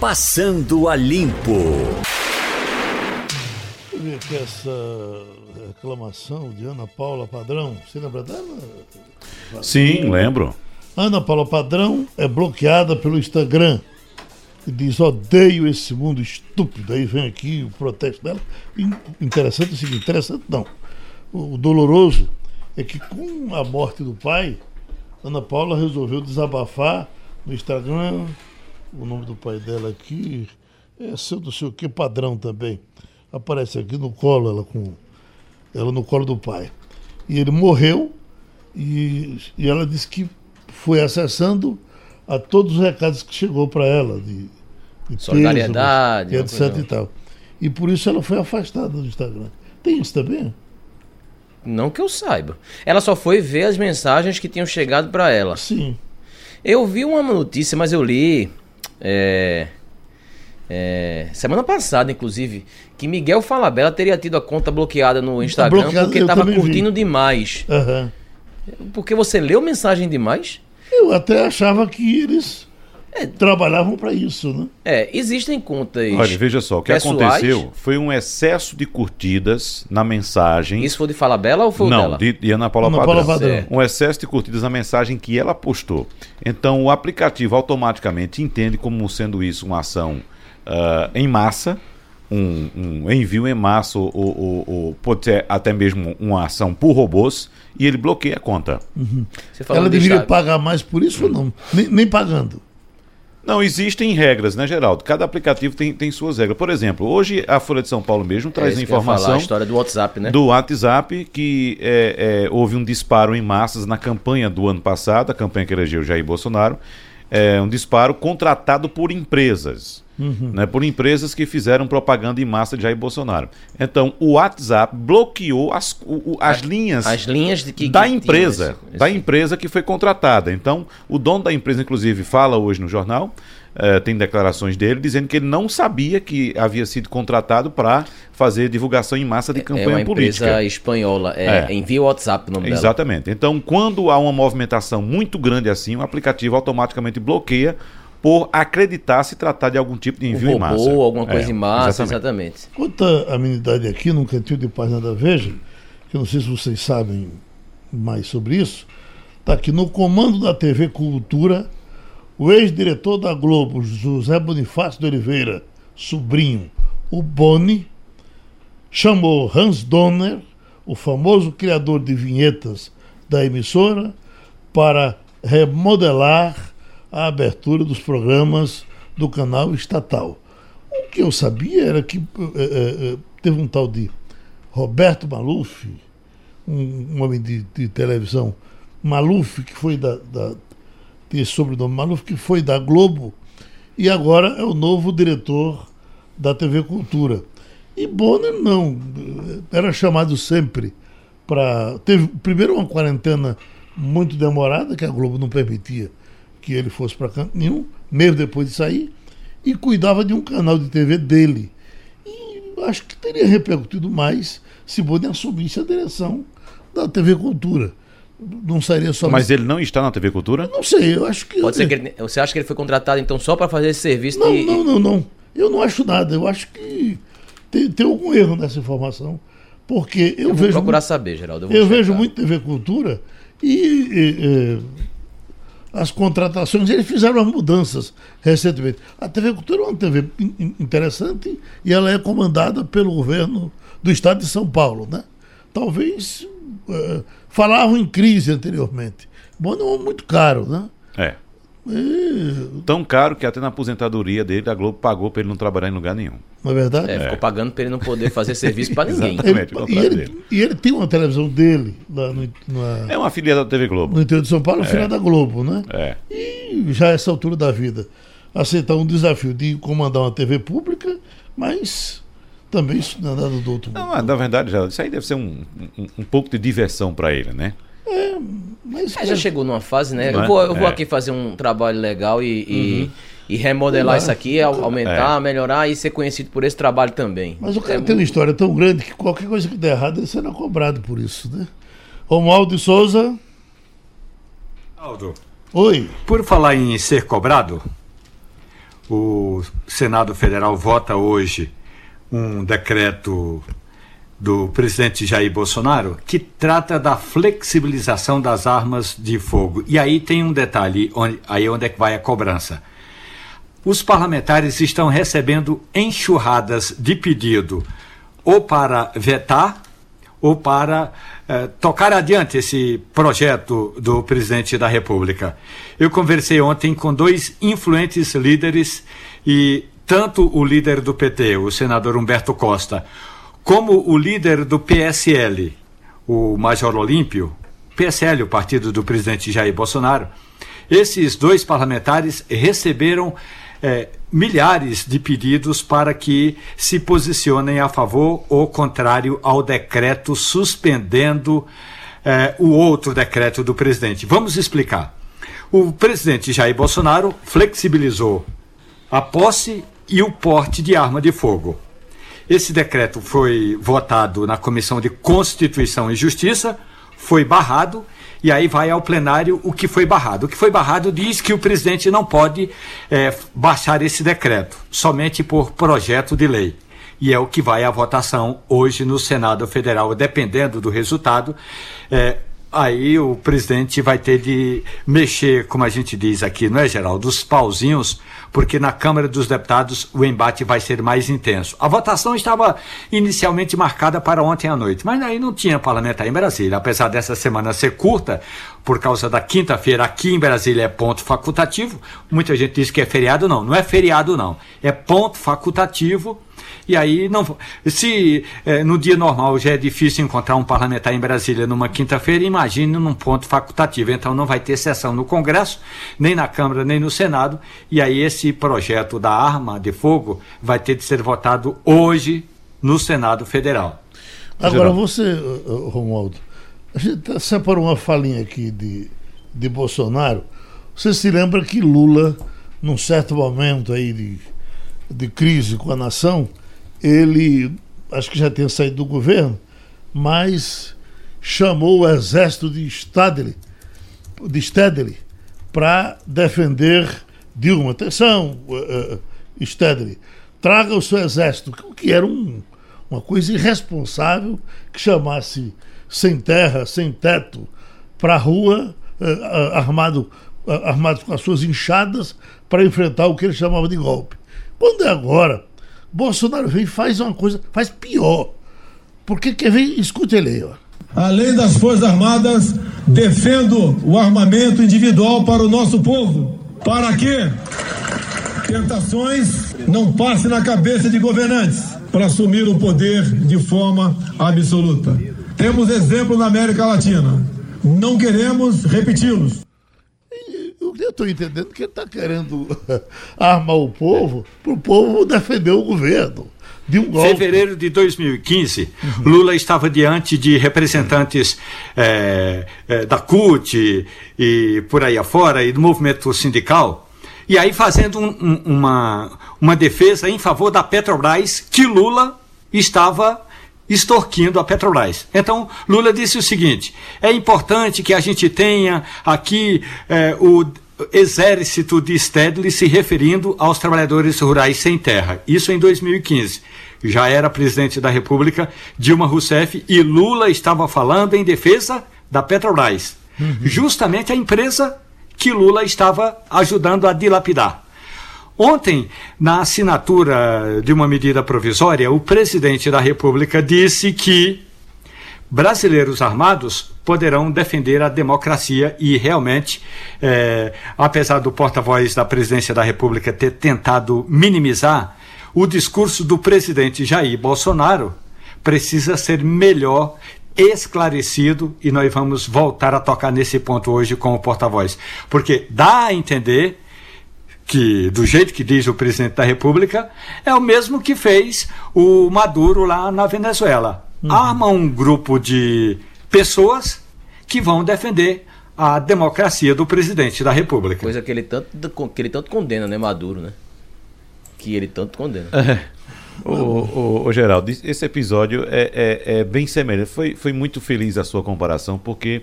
Passando a Limpo. Deixa eu ver aqui essa reclamação de Ana Paula Padrão. Você lembra dela? Sim, lembro. Ana Paula Padrão é bloqueada pelo Instagram. E diz, odeio esse mundo estúpido. Aí vem aqui o protesto dela. Interessante o seguinte, interessante não. O doloroso é que com a morte do pai, Ana Paula resolveu desabafar no Instagram. O nome do pai dela aqui é seu não sei o que padrão também. Aparece aqui no colo, ela com ela no colo do pai. E ele morreu e, e ela disse que foi acessando a todos os recados que chegou para ela de, de solidariedade, peso, etc e tal. E por isso ela foi afastada do Instagram. Tem isso também? Não que eu saiba. Ela só foi ver as mensagens que tinham chegado para ela. Sim. Eu vi uma notícia, mas eu li é, é, semana passada, inclusive, que Miguel Falabella teria tido a conta bloqueada no Instagram bloqueado, porque estava curtindo vi. demais. Uhum. Porque você leu mensagem demais? Eu até achava que eles é, trabalhavam para isso, né? É, existem contas. Olha, veja só, o que pessoais... aconteceu foi um excesso de curtidas na mensagem. Isso foi de Falabella ou foi Não, dela? de, de Ana Paula Ana Padrão. Paula Padrão. Um excesso de curtidas na mensagem que ela postou. Então o aplicativo automaticamente entende como sendo isso uma ação uh, em massa. Um, um, envio em massa ou, ou, ou, pode ser até mesmo uma ação por robôs e ele bloqueia a conta. Uhum. Ela deveria pagar mais por isso ou não? Nem, nem pagando. Não, existem regras, né, Geraldo? Cada aplicativo tem, tem suas regras. Por exemplo, hoje a Folha de São Paulo mesmo traz é informação. Falar, a história do WhatsApp, né? Do WhatsApp, que é, é, houve um disparo em massas na campanha do ano passado, a campanha que elegeu Jair Bolsonaro. É, um disparo contratado por empresas uhum. né, por empresas que fizeram propaganda em massa de Jair Bolsonaro. Então, o WhatsApp bloqueou as, o, as, as linhas, as linhas de que, da que empresa, isso, da empresa que foi contratada. Então, o dono da empresa, inclusive, fala hoje no jornal, uh, tem declarações dele dizendo que ele não sabia que havia sido contratado para fazer divulgação em massa de campanha é uma política. empresa espanhola, é, é. envia o WhatsApp o nome Exatamente. Dela. Então, quando há uma movimentação muito grande assim, o aplicativo automaticamente bloqueia por acreditar se tratar de algum tipo de envio um robô, em massa. alguma coisa é, em massa, exatamente. exatamente. Quanto à amenidade aqui, no cantinho de página da Veja, que eu não sei se vocês sabem mais sobre isso, está aqui no comando da TV Cultura, o ex-diretor da Globo, José Bonifácio de Oliveira, sobrinho, o Boni, chamou Hans Donner, o famoso criador de vinhetas da emissora, para remodelar a abertura dos programas do canal estatal. O que eu sabia era que é, é, teve um tal de Roberto Maluf, um, um homem de, de, televisão, Maluf, que foi da, da. Tem sobrenome Maluf, que foi da Globo, e agora é o novo diretor da TV Cultura. E Bonner não, era chamado sempre para. Teve primeiro uma quarentena muito demorada, que a Globo não permitia que ele fosse para canto nenhum, mesmo depois de sair, e cuidava de um canal de TV dele. E acho que teria repercutido mais se Boni assumisse a direção da TV Cultura. Não sairia só. Mas ele não está na TV Cultura? não sei, eu acho que. Pode ser que ele, você acha que ele foi contratado então só para fazer esse serviço? Não, de... não, não, não. Eu não acho nada. Eu acho que tem, tem algum erro nessa informação. Porque eu, eu vou vejo. procurar muito, saber, Geraldo. Eu, eu vejo muito TV Cultura e, e, e as contratações, eles fizeram as mudanças recentemente. A TV Cultura é uma TV interessante e ela é comandada pelo governo do estado de São Paulo, né? Talvez uh, falavam em crise anteriormente. Bom, não é muito caro, né? É. Tão caro que até na aposentadoria dele a Globo pagou para ele não trabalhar em lugar nenhum. Não é verdade? É, ficou pagando para ele não poder fazer serviço para ninguém. Exatamente, ele, e, ele, e, ele, tem uma televisão dele lá no, É uma afiliada da TV Globo. No interior de São Paulo, é. filha da Globo, né? É. E já a essa altura da vida, aceitar um desafio de comandar uma TV pública, mas também isso não é nada do outro mundo. Não, na verdade, já, isso aí deve ser um, um, um pouco de diversão para ele, né? É, mas. É, já chegou numa fase, né? Eu vou, eu vou é. aqui fazer um trabalho legal e, uhum. e, e remodelar isso aqui, aumentar, é. melhorar e ser conhecido por esse trabalho também. Mas o cara é tem uma história tão grande que qualquer coisa que der errado ele será cobrado por isso, né? Romualdo de Souza. Aldo. Oi. Por falar em ser cobrado, o Senado Federal vota hoje um decreto do presidente Jair Bolsonaro que trata da flexibilização das armas de fogo. E aí tem um detalhe, onde, aí onde é que vai a cobrança. Os parlamentares estão recebendo enxurradas de pedido ou para vetar ou para eh, tocar adiante esse projeto do presidente da República. Eu conversei ontem com dois influentes líderes e tanto o líder do PT, o senador Humberto Costa, como o líder do PSL, o Major Olímpio, PSL, o partido do presidente Jair Bolsonaro, esses dois parlamentares receberam é, milhares de pedidos para que se posicionem a favor ou contrário ao decreto suspendendo é, o outro decreto do presidente. Vamos explicar. O presidente Jair Bolsonaro flexibilizou a posse e o porte de arma de fogo. Esse decreto foi votado na Comissão de Constituição e Justiça, foi barrado e aí vai ao plenário o que foi barrado. O que foi barrado diz que o presidente não pode é, baixar esse decreto, somente por projeto de lei. E é o que vai à votação hoje no Senado Federal, dependendo do resultado. É, aí o presidente vai ter de mexer, como a gente diz aqui, não é, Geraldo, dos pauzinhos, porque na Câmara dos Deputados o embate vai ser mais intenso. A votação estava inicialmente marcada para ontem à noite, mas aí não tinha parlamentar em Brasília. Apesar dessa semana ser curta, por causa da quinta-feira aqui em Brasília é ponto facultativo, muita gente diz que é feriado, não. Não é feriado, não. É ponto facultativo e aí, não, se é, no dia normal já é difícil encontrar um parlamentar em Brasília numa quinta-feira, imagine num ponto facultativo. Então não vai ter sessão no Congresso, nem na Câmara, nem no Senado. E aí esse projeto da arma de fogo vai ter de ser votado hoje no Senado Federal. Agora você, Romualdo, a gente separou uma falinha aqui de, de Bolsonaro. Você se lembra que Lula, num certo momento aí de, de crise com a nação, ele acho que já tinha saído do governo, mas chamou o exército de Stadley, de Stedley para defender Dilma. Atenção, uh, uh, Stedley, traga o seu exército, o que era um, uma coisa irresponsável que chamasse sem terra, sem teto, para a rua, uh, armado, uh, armado com as suas enxadas, para enfrentar o que ele chamava de golpe. Quando é agora, Bolsonaro vem e faz uma coisa, faz pior. Porque quer ver, escute ele aí, ó. Além das Forças Armadas, defendo o armamento individual para o nosso povo. Para que tentações não passem na cabeça de governantes para assumir o poder de forma absoluta. Temos exemplo na América Latina. Não queremos repeti-los eu estou entendendo que ele está querendo armar o povo para o povo defender o governo. De um golpe. Fevereiro de 2015, uhum. Lula estava diante de representantes é, é, da CUT e por aí afora, e do movimento sindical, e aí fazendo um, um, uma, uma defesa em favor da Petrobras, que Lula estava extorquindo a Petrobras. Então, Lula disse o seguinte: é importante que a gente tenha aqui é, o exército de Stedley se referindo aos trabalhadores rurais sem terra. Isso em 2015. Já era presidente da República Dilma Rousseff e Lula estava falando em defesa da Petrobras. Uhum. Justamente a empresa que Lula estava ajudando a dilapidar. Ontem, na assinatura de uma medida provisória, o presidente da República disse que brasileiros armados poderão defender a democracia e realmente, é, apesar do porta-voz da presidência da República ter tentado minimizar, o discurso do presidente Jair Bolsonaro precisa ser melhor esclarecido e nós vamos voltar a tocar nesse ponto hoje com o porta-voz, porque dá a entender que do jeito que diz o presidente da República é o mesmo que fez o Maduro lá na Venezuela uhum. arma um grupo de pessoas que vão defender a democracia do presidente da República. Coisa que ele tanto, que ele tanto condena, né, Maduro, né? Que ele tanto condena. É. O, o, o, Geraldo, esse episódio é, é, é, bem semelhante. Foi, foi muito feliz a sua comparação, porque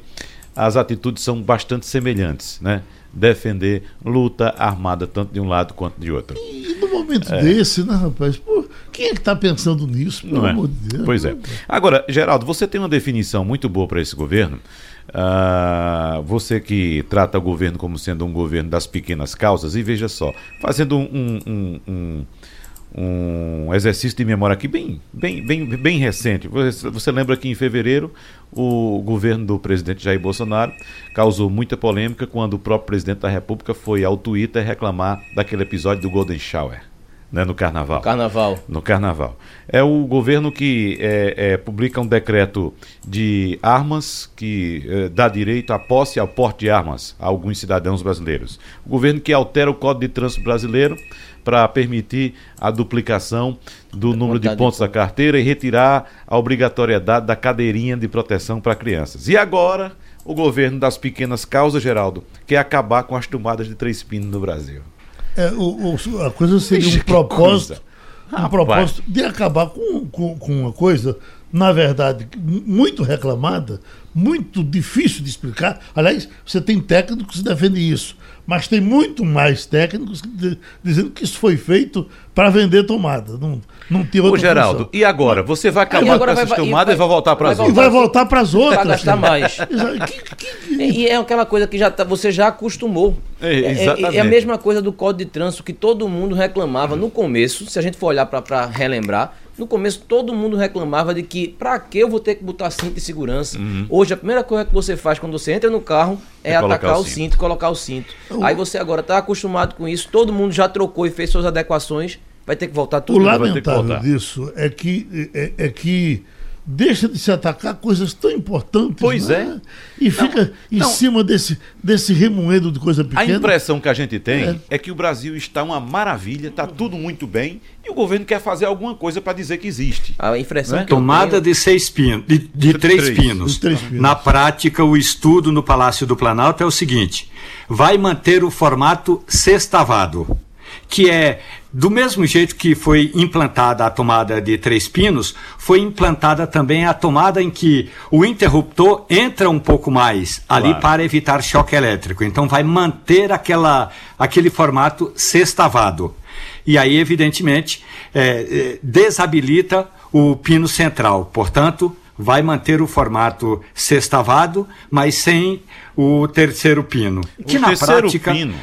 as atitudes são bastante semelhantes, né? Defender luta armada tanto de um lado quanto de outro. E num momento é. desse, né, rapaz? Pô, quem é que está pensando nisso? Pelo Não é. amor de Deus. Pois é. Agora, Geraldo, você tem uma definição muito boa para esse governo. Uh, você que trata o governo como sendo um governo das pequenas causas, e veja só, fazendo um, um, um, um exercício de memória aqui bem, bem, bem, bem recente. Você, você, lembra que em fevereiro o governo do presidente Jair Bolsonaro causou muita polêmica quando o próprio presidente da República foi ao Twitter reclamar daquele episódio do Golden Shower né, no Carnaval. Carnaval. No Carnaval. É o governo que é, é, publica um decreto de armas que é, dá direito à posse e ao porte de armas a alguns cidadãos brasileiros. O governo que altera o Código de Trânsito Brasileiro para permitir a duplicação do número de pontos da carteira e retirar a obrigatoriedade da cadeirinha de proteção para crianças. E agora, o governo das pequenas causas, Geraldo, quer acabar com as tomadas de três pinos no Brasil. É, o, o, a coisa seria um propósito, um propósito de acabar com, com, com uma coisa, na verdade, muito reclamada, muito difícil de explicar. Aliás, você tem técnicos que defendem isso, mas tem muito mais técnicos dizendo que isso foi feito para vender tomada. Não, não tem outra Ô, Geraldo, função. e agora? Você vai acabar com essas vai, tomadas e vai, voltar para as outras? E vai voltar para as outras. Vai gastar mais. que, que... E é aquela coisa que já tá, você já acostumou. É, é, é, a mesma coisa do Código de Trânsito que todo mundo reclamava no começo, se a gente for olhar para relembrar no começo todo mundo reclamava de que para que eu vou ter que botar cinto de segurança? Uhum. Hoje a primeira coisa que você faz quando você entra no carro é, é atacar o cinto. cinto, colocar o cinto. Uhum. Aí você agora está acostumado com isso, todo mundo já trocou e fez suas adequações, vai ter que voltar tudo. O lamentável disso é que é, é que deixa de se atacar coisas tão importantes. Pois né? é. E fica não, em não. cima desse, desse remoendo de coisa pequena. A impressão que a gente tem é, é que o Brasil está uma maravilha, está tudo muito bem, e o governo quer fazer alguma coisa para dizer que existe. A impressão é? que Tomada de seis pinos, de, de, de três, três, pinos. três pinos. Na prática, o estudo no Palácio do Planalto é o seguinte: vai manter o formato sextavado que é do mesmo jeito que foi implantada a tomada de três pinos, foi implantada também a tomada em que o interruptor entra um pouco mais ali claro. para evitar choque elétrico. Então vai manter aquela, aquele formato sextavado. E aí, evidentemente, é, é, desabilita o pino central. Portanto, vai manter o formato sextavado, mas sem o terceiro pino. Que o na prática. Pino.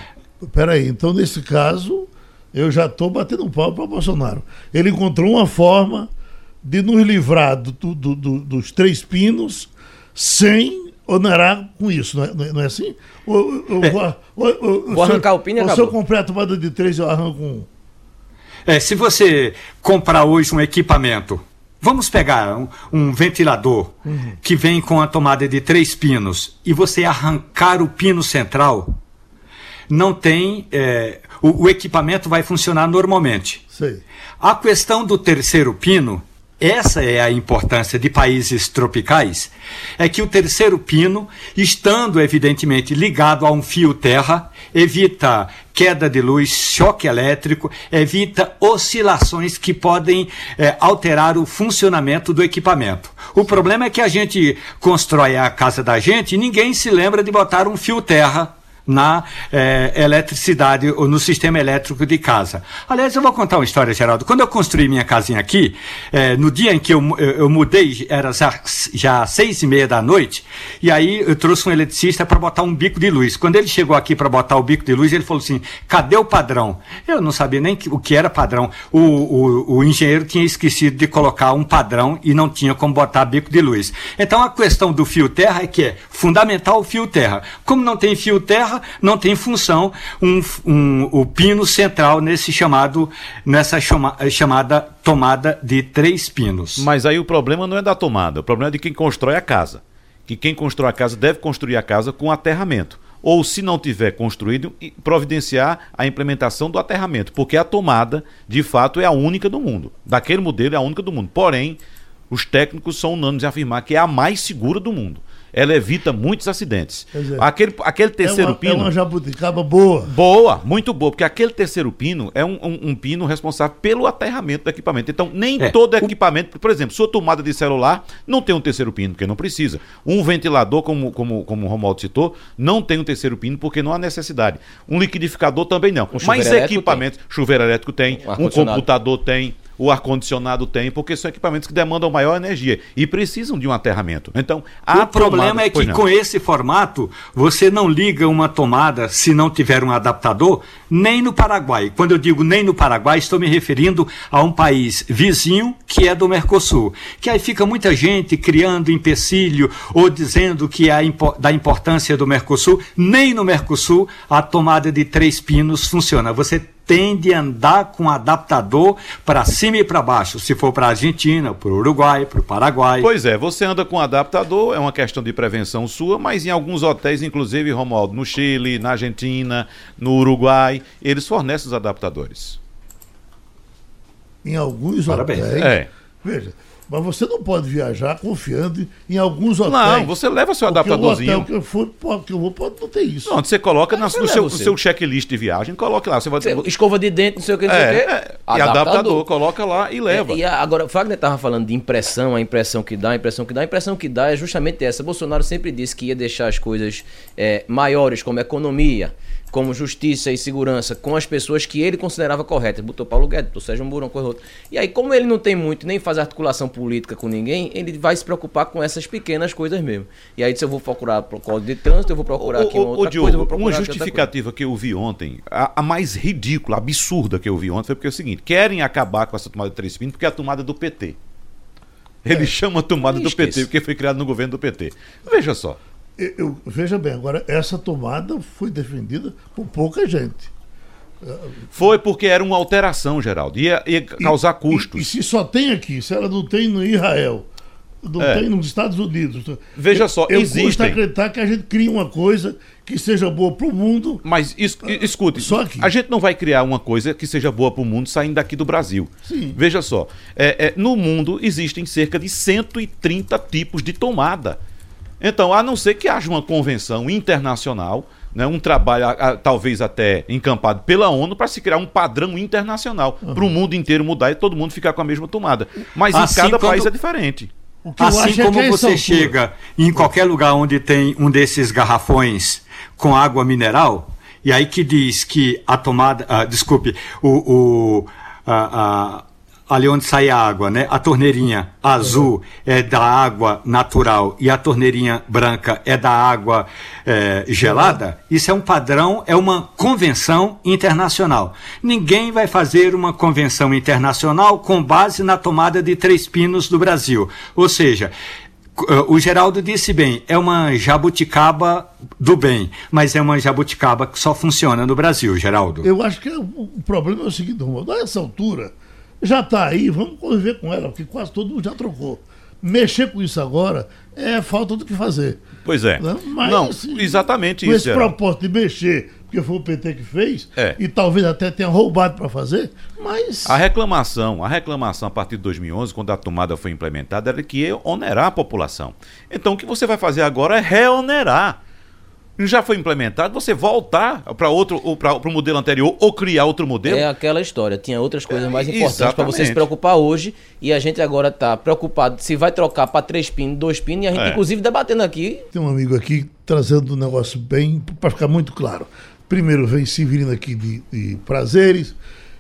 Peraí, então nesse caso eu já estou batendo um pau para Bolsonaro. Ele encontrou uma forma de nos livrar do, do, do, dos três pinos sem onerar com isso, não é, não é, é assim? Eu, eu, é. vou, eu, vou arrancar o pino e acabou. Se eu comprar a tomada de três, eu arranco um. É, se você comprar hoje um equipamento, vamos pegar um, um ventilador uhum. que vem com a tomada de três pinos e você arrancar o pino central, não tem é, o, o equipamento vai funcionar normalmente. Sim. A questão do terceiro pino, essa é a importância de países tropicais, é que o terceiro pino, estando evidentemente ligado a um fio terra, evita queda de luz, choque elétrico, evita oscilações que podem é, alterar o funcionamento do equipamento. O problema é que a gente constrói a casa da gente e ninguém se lembra de botar um fio terra na é, eletricidade ou no sistema elétrico de casa. Aliás, eu vou contar uma história, Geraldo. Quando eu construí minha casinha aqui, é, no dia em que eu, eu, eu mudei, era já, já seis e meia da noite, e aí eu trouxe um eletricista para botar um bico de luz. Quando ele chegou aqui para botar o bico de luz, ele falou assim: cadê o padrão? Eu não sabia nem o que era padrão. O, o, o engenheiro tinha esquecido de colocar um padrão e não tinha como botar bico de luz. Então a questão do fio terra é que é fundamental o fio terra. Como não tem fio terra, não tem função um, um, o pino central nesse chamado, nessa chama, chamada tomada de três pinos. Mas aí o problema não é da tomada, o problema é de quem constrói a casa. Que quem constrói a casa deve construir a casa com aterramento ou se não tiver construído, providenciar a implementação do aterramento, porque a tomada, de fato, é a única do mundo. Daquele modelo é a única do mundo. Porém, os técnicos são unânimes em afirmar que é a mais segura do mundo. Ela evita muitos acidentes. É. Aquele, aquele terceiro é uma, pino. É uma jabuticaba boa. Boa, muito boa, porque aquele terceiro pino é um, um, um pino responsável pelo aterramento do equipamento. Então, nem é. todo equipamento, por exemplo, sua tomada de celular não tem um terceiro pino, porque não precisa. Um ventilador, como, como, como o Romualdo citou, não tem um terceiro pino, porque não há necessidade. Um liquidificador também não. Um Mas equipamentos, tem. chuveiro elétrico tem, um, um computador tem o ar-condicionado tem, porque são equipamentos que demandam maior energia e precisam de um aterramento. Então, o problema tomada... é que com esse formato você não liga uma tomada se não tiver um adaptador, nem no Paraguai. Quando eu digo nem no Paraguai, estou me referindo a um país vizinho que é do Mercosul. Que aí fica muita gente criando empecilho ou dizendo que é da importância do Mercosul. Nem no Mercosul a tomada de três pinos funciona. Você tem de andar com adaptador para cima e para baixo, se for para a Argentina, para o Uruguai, para o Paraguai. Pois é, você anda com adaptador, é uma questão de prevenção sua, mas em alguns hotéis, inclusive, Romualdo, no Chile, na Argentina, no Uruguai, eles fornecem os adaptadores. Em alguns Parabéns. hotéis. É. Veja, mas você não pode viajar confiando em alguns hotéis. Não, você leva seu adaptadorzinho. O hotel que eu, for, que eu vou pode não ter isso. Não, você coloca na, no seu, seu checklist de viagem, coloque lá. Você vai... Você, escova de dente, não sei o que, não sei é, o que. É, adaptador. E adaptador, coloca lá e leva. É, e agora, o Wagner estava falando de impressão, a impressão que dá, a impressão que dá. A impressão que dá é justamente essa. Bolsonaro sempre disse que ia deixar as coisas é, maiores, como economia como justiça e segurança com as pessoas que ele considerava corretas. Botou Paulo Guedes, botou Sérgio Murão, coisa outro. E aí, como ele não tem muito, nem faz articulação política com ninguém, ele vai se preocupar com essas pequenas coisas mesmo. E aí, se eu vou procurar o código de trânsito, eu vou procurar aqui uma outra Diogo, coisa. uma justificativa que eu vi ontem, a, a, mais ridícula, absurda que eu vi ontem, foi porque é o seguinte: querem acabar com essa tomada de três pinos porque é a tomada do PT. Ele é. chama a tomada do PT, porque foi criado no governo do PT. Veja só. Eu, veja bem, agora, essa tomada foi defendida por pouca gente. Foi porque era uma alteração, Geraldo. Ia, ia causar e, custos. E, e, se só tem aqui, se ela não tem no Israel, não é. tem nos Estados Unidos. Veja só, eu existem. Eu acreditar que a gente cria uma coisa que seja boa para o mundo. Mas es, escute, só a gente não vai criar uma coisa que seja boa para o mundo saindo daqui do Brasil. Sim. Veja só, é, é, no mundo existem cerca de 130 tipos de tomada. Então, a não ser que haja uma convenção internacional, né, um trabalho a, a, talvez até encampado pela ONU para se criar um padrão internacional uhum. para o mundo inteiro mudar e todo mundo ficar com a mesma tomada. Mas assim, em cada quando... país é diferente. Assim como é você chega em qualquer lugar onde tem um desses garrafões com água mineral, e aí que diz que a tomada. Ah, desculpe, o, o, a, a ali onde sai a água, né? A torneirinha azul é da água natural e a torneirinha branca é da água é, gelada, isso é um padrão, é uma convenção internacional. Ninguém vai fazer uma convenção internacional com base na tomada de três pinos do Brasil. Ou seja, eh, o Geraldo disse bem, é uma jabuticaba do bem, mas é uma jabuticaba que só funciona no Brasil, Geraldo. Eu acho que o problema é o seguinte, a essa altura já está aí, vamos conviver com ela, porque quase todo mundo já trocou. Mexer com isso agora é falta do que fazer. Pois é. Né? Mas, Não, assim, exatamente com isso. Com esse propósito de mexer, porque foi o PT que fez, é. e talvez até tenha roubado para fazer, mas. A reclamação, a reclamação a partir de 2011, quando a tomada foi implementada, era que ia onerar a população. Então o que você vai fazer agora é reonerar já foi implementado, você voltar para outro ou para o modelo anterior ou criar outro modelo. É aquela história, tinha outras coisas mais importantes para você se preocupar hoje e a gente agora está preocupado se vai trocar para três pinos, dois pinos e a gente é. inclusive debatendo aqui. Tem um amigo aqui trazendo um negócio bem para ficar muito claro. Primeiro vem Severino aqui de, de prazeres,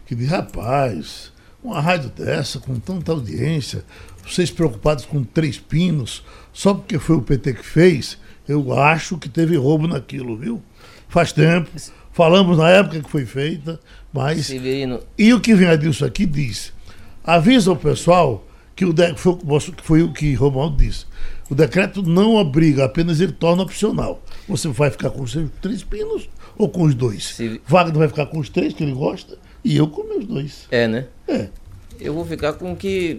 que diz, rapaz, uma rádio dessa, com tanta audiência, vocês preocupados com três pinos, só porque foi o PT que fez, eu acho que teve roubo naquilo, viu? Faz tempo. Falamos na época que foi feita, mas. Severino. E o que vem disso aqui diz: avisa o pessoal que o de... foi, foi o que Romualdo disse. O decreto não obriga, apenas ele torna opcional. Você vai ficar com os três pinos ou com os dois? Se... Wagner vai ficar com os três que ele gosta e eu com meus dois. É, né? É. Eu vou ficar com o que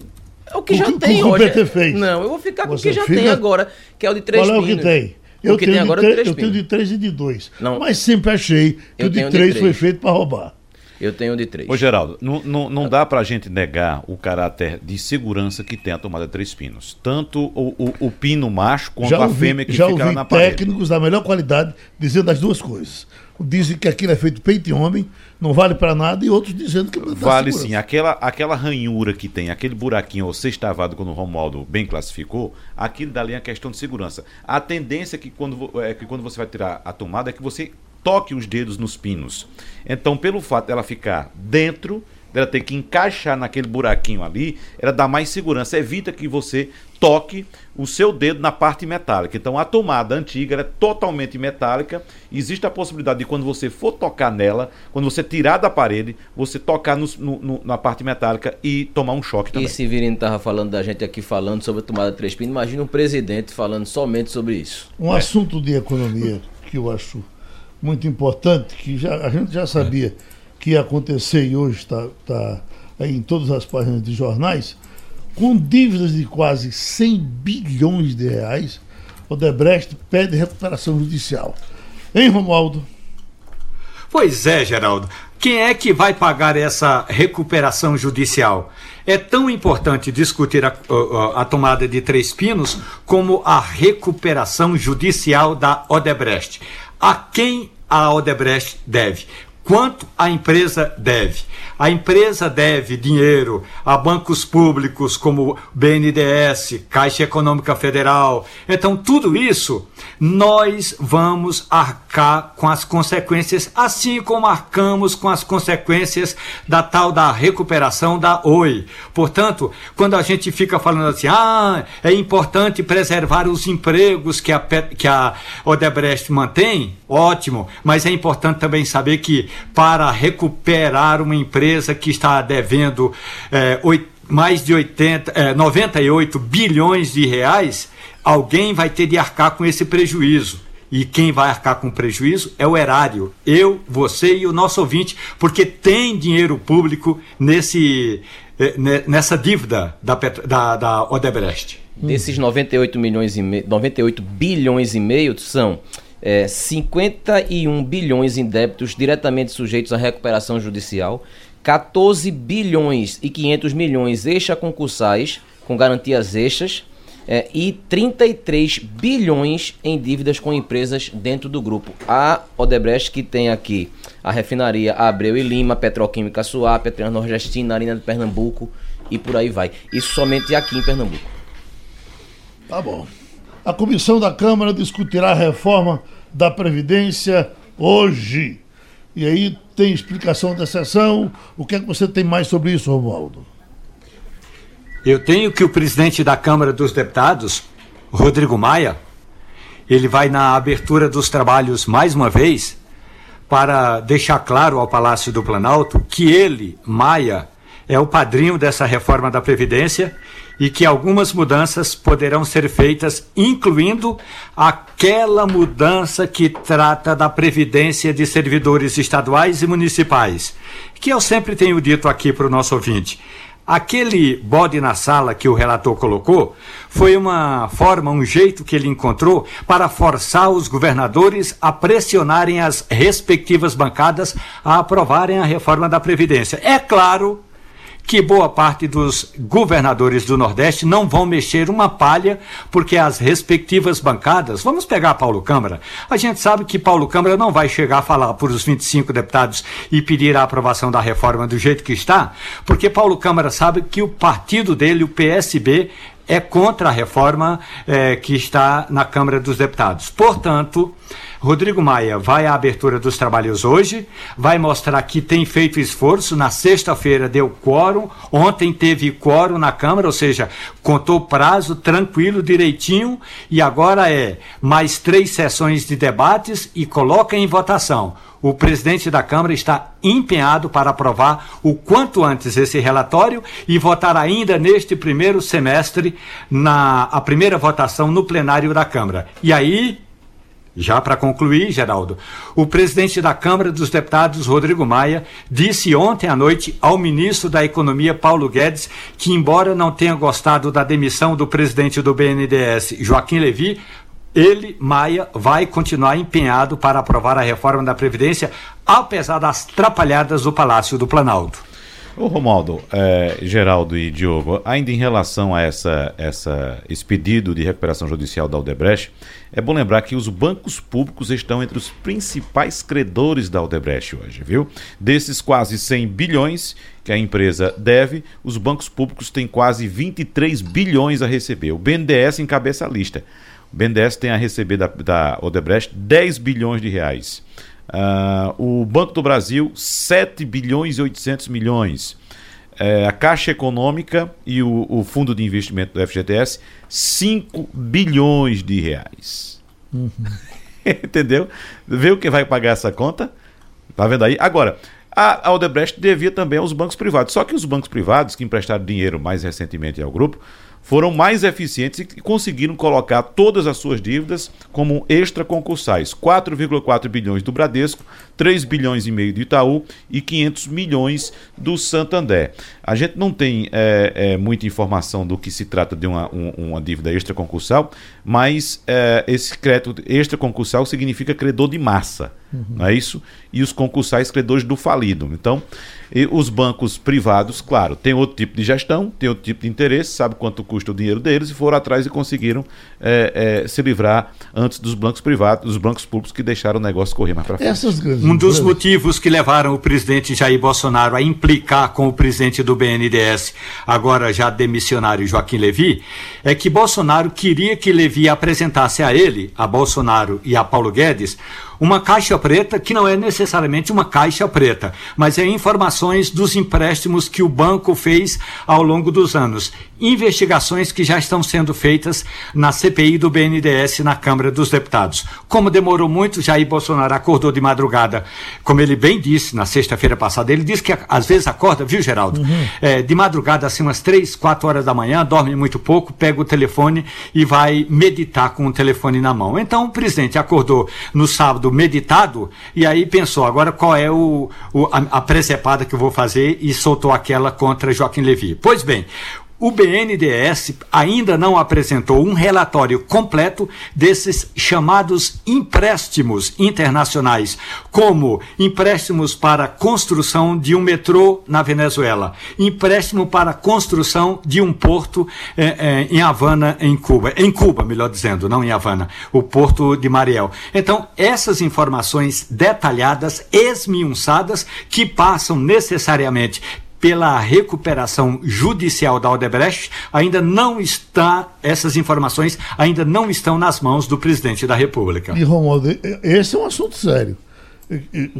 é o que o já que, tem o hoje. O PT fez. Não, eu vou ficar com o que já fica... tem agora, que é o de três Qual é o que tem? Eu, tenho, agora de três, eu tenho de três e de dois. Não, Mas sempre achei que o de três, de três, foi feito para roubar. Eu tenho de três. Ô, Geraldo, não, não, não dá pra gente negar o caráter de segurança que tem a tomada de três pinos. Tanto o, o, o pino macho quanto já a ouvi, fêmea que já fica ouvi na parede. técnicos da melhor qualidade dizendo as duas coisas. Dizem que aquilo é feito peito e homem, não vale para nada, e outros dizendo que Vale segurança. sim. Aquela, aquela ranhura que tem, aquele buraquinho ou sextavado, quando o Romualdo bem classificou, aquilo dali é questão de segurança. A tendência é que quando, é que quando você vai tirar a tomada é que você toque os dedos nos pinos. Então, pelo fato dela ficar dentro, dela ter que encaixar naquele buraquinho ali, ela dá mais segurança, evita que você toque o seu dedo na parte metálica. Então, a tomada antiga é totalmente metálica. Existe a possibilidade de quando você for tocar nela, quando você tirar da parede, você tocar no- no- na parte metálica e tomar um choque também. E se Virino tava falando da gente aqui falando sobre a tomada de três pinos, imagina um presidente falando somente sobre isso. Um assunto de economia que eu acho muito importante, que já, a gente já sabia que ia acontecer e hoje está tá em todas as páginas de jornais, com dívidas de quase 100 bilhões de reais, o Debrecht pede recuperação judicial. Hein, Romualdo? Pois é, Geraldo. Quem é que vai pagar essa recuperação judicial? É tão importante discutir a, a- a tomada de Três Pinos como a recuperação judicial da Odebrecht. A quem a Odebrecht deve? Quanto a empresa deve? A empresa deve dinheiro a bancos públicos como BNDES, Caixa Econômica Federal. Então, tudo isso nós vamos arcar com as consequências, assim como arcamos com as consequências da tal da recuperação da Oi. Portanto, quando a gente fica falando assim, ah, é importante preservar os empregos que a, que a Odebrecht mantém, ótimo, mas é importante também saber que para recuperar uma empresa que está devendo oit- mais de 80, eh, 98 bilhões de reais, alguém vai ter de arcar com esse prejuízo. E quem vai arcar com prejuízo é o erário. Eu, você e o nosso ouvinte, porque tem dinheiro público nesse, ne- nessa dívida da, da, da Odebrecht. Desses 98 milhões e me... 98 bilhões e meio são é, 51 bilhões em débitos diretamente sujeitos à recuperação judicial, 14 bilhões e 500 milhões extraconcursais com garantias extras é, e 33 bilhões em dívidas com empresas dentro do grupo. A Odebrecht que tem aqui a refinaria Abreu e Lima, Petroquímica Suá, Petróleo Nordestina, Arena de Pernambuco e por aí vai. Isso somente aqui em Pernambuco. Tá bom. A comissão da Câmara discutirá a reforma da Previdência hoje. E aí tem explicação da sessão. O que é que você tem mais sobre isso, Romualdo? Eu tenho que o presidente da Câmara dos Deputados, Rodrigo Maia, ele vai na abertura dos trabalhos mais uma vez para deixar claro ao Palácio do Planalto que ele, Maia, é o padrinho dessa reforma da Previdência e que algumas mudanças poderão ser feitas, incluindo aquela mudança que trata da Previdência de servidores estaduais e municipais, que eu sempre tenho dito aqui para o nosso ouvinte. Aquele bode na sala que o relator colocou foi uma forma, um jeito que ele encontrou para forçar os governadores a pressionarem as respectivas bancadas a aprovarem a reforma da Previdência. É claro que boa parte dos governadores do Nordeste não vão mexer uma palha, porque as respectivas bancadas. Vamos pegar Paulo Câmara. A gente sabe que Paulo Câmara não vai chegar a falar por os 25 deputados e pedir a aprovação da reforma do jeito que está, porque Paulo Câmara sabe que o partido dele, o PSB, é contra a reforma eh, que está na Câmara dos Deputados. Portanto, Rodrigo Maia vai à abertura dos trabalhos hoje, vai mostrar que tem feito esforço. Na sexta-feira deu quórum, ontem teve quórum na Câmara, ou seja, contou prazo tranquilo, direitinho, e agora é mais três sessões de debates e coloca em votação. O presidente da Câmara está empenhado para aprovar o quanto antes esse relatório e votar ainda neste primeiro semestre na a primeira votação no plenário da Câmara. E aí, já para concluir, Geraldo, o presidente da Câmara dos Deputados, Rodrigo Maia, disse ontem à noite ao ministro da Economia, Paulo Guedes, que, embora não tenha gostado da demissão do presidente do BNDES, Joaquim Levi, ele, Maia, vai continuar empenhado para aprovar a reforma da Previdência, apesar das trapalhadas do Palácio do Planalto. Ô Romaldo, é, Geraldo e Diogo, ainda em relação a essa, essa, esse pedido de recuperação judicial da Aldebrecht, é bom lembrar que os bancos públicos estão entre os principais credores da Aldebrecht hoje, viu? Desses quase 100 bilhões que a empresa deve, os bancos públicos têm quase 23 bilhões a receber. O BNDES encabeça a lista. BNDES tem a receber da, da Odebrecht 10 bilhões de reais. Uh, o Banco do Brasil, 7 bilhões e 800 milhões. Uh, a Caixa Econômica e o, o, Fundo de Investimento do FGTS, 5 bilhões de reais. Uhum. Entendeu? Vê o que vai pagar essa conta? Tá vendo aí? Agora, a, a Odebrecht devia também aos bancos privados. Só que os bancos privados que emprestaram dinheiro mais recentemente ao grupo foram mais eficientes e conseguiram colocar todas as suas dívidas como extraconcursais. 4,4 bilhões do Bradesco, 3 bilhões e meio do Itaú e 500 milhões do Santander. A gente não tem é, é, muita informação do que se trata de uma, um, uma dívida extraconcursal, mas é, esse crédito extraconcursal significa credor de massa, uhum. não é isso? E os concursais credores do falido. Então, e os bancos privados, claro, tem outro tipo de gestão, tem outro tipo de interesse, sabe quanto custa o dinheiro deles e foram atrás e conseguiram é, é, se livrar antes dos bancos privados, dos bancos públicos que deixaram o negócio correr mais para frente. um dos motivos que levaram o presidente Jair Bolsonaro a implicar com o presidente do BNDES, agora já demissionário Joaquim Levi, é que Bolsonaro queria que Levi apresentasse a ele, a Bolsonaro e a Paulo Guedes, uma caixa preta que não é necessariamente uma caixa preta, mas é informações dos empréstimos que o banco fez ao longo dos anos. Investigações que já estão sendo feitas na CPI do BNDES na Câmara dos Deputados. Como demorou muito, Jair Bolsonaro acordou de madrugada, como ele bem disse na sexta-feira passada. Ele disse que às vezes acorda, viu, Geraldo? Uhum. É, de madrugada, assim, umas três, quatro horas da manhã, dorme muito pouco, pega o telefone e vai meditar com o telefone na mão. Então, o presidente acordou no sábado meditado e aí pensou, agora qual é o, o a, a precepada que eu vou fazer e soltou aquela contra Joaquim Levy. Pois bem, o BNDES ainda não apresentou um relatório completo desses chamados empréstimos internacionais, como empréstimos para construção de um metrô na Venezuela, empréstimo para construção de um porto eh, eh, em Havana, em Cuba, em Cuba, melhor dizendo, não em Havana, o porto de Mariel. Então, essas informações detalhadas, esmiunçadas, que passam necessariamente pela recuperação judicial da Odebrecht, ainda não está, essas informações ainda não estão nas mãos do presidente da República. E Romualdo, esse é um assunto sério.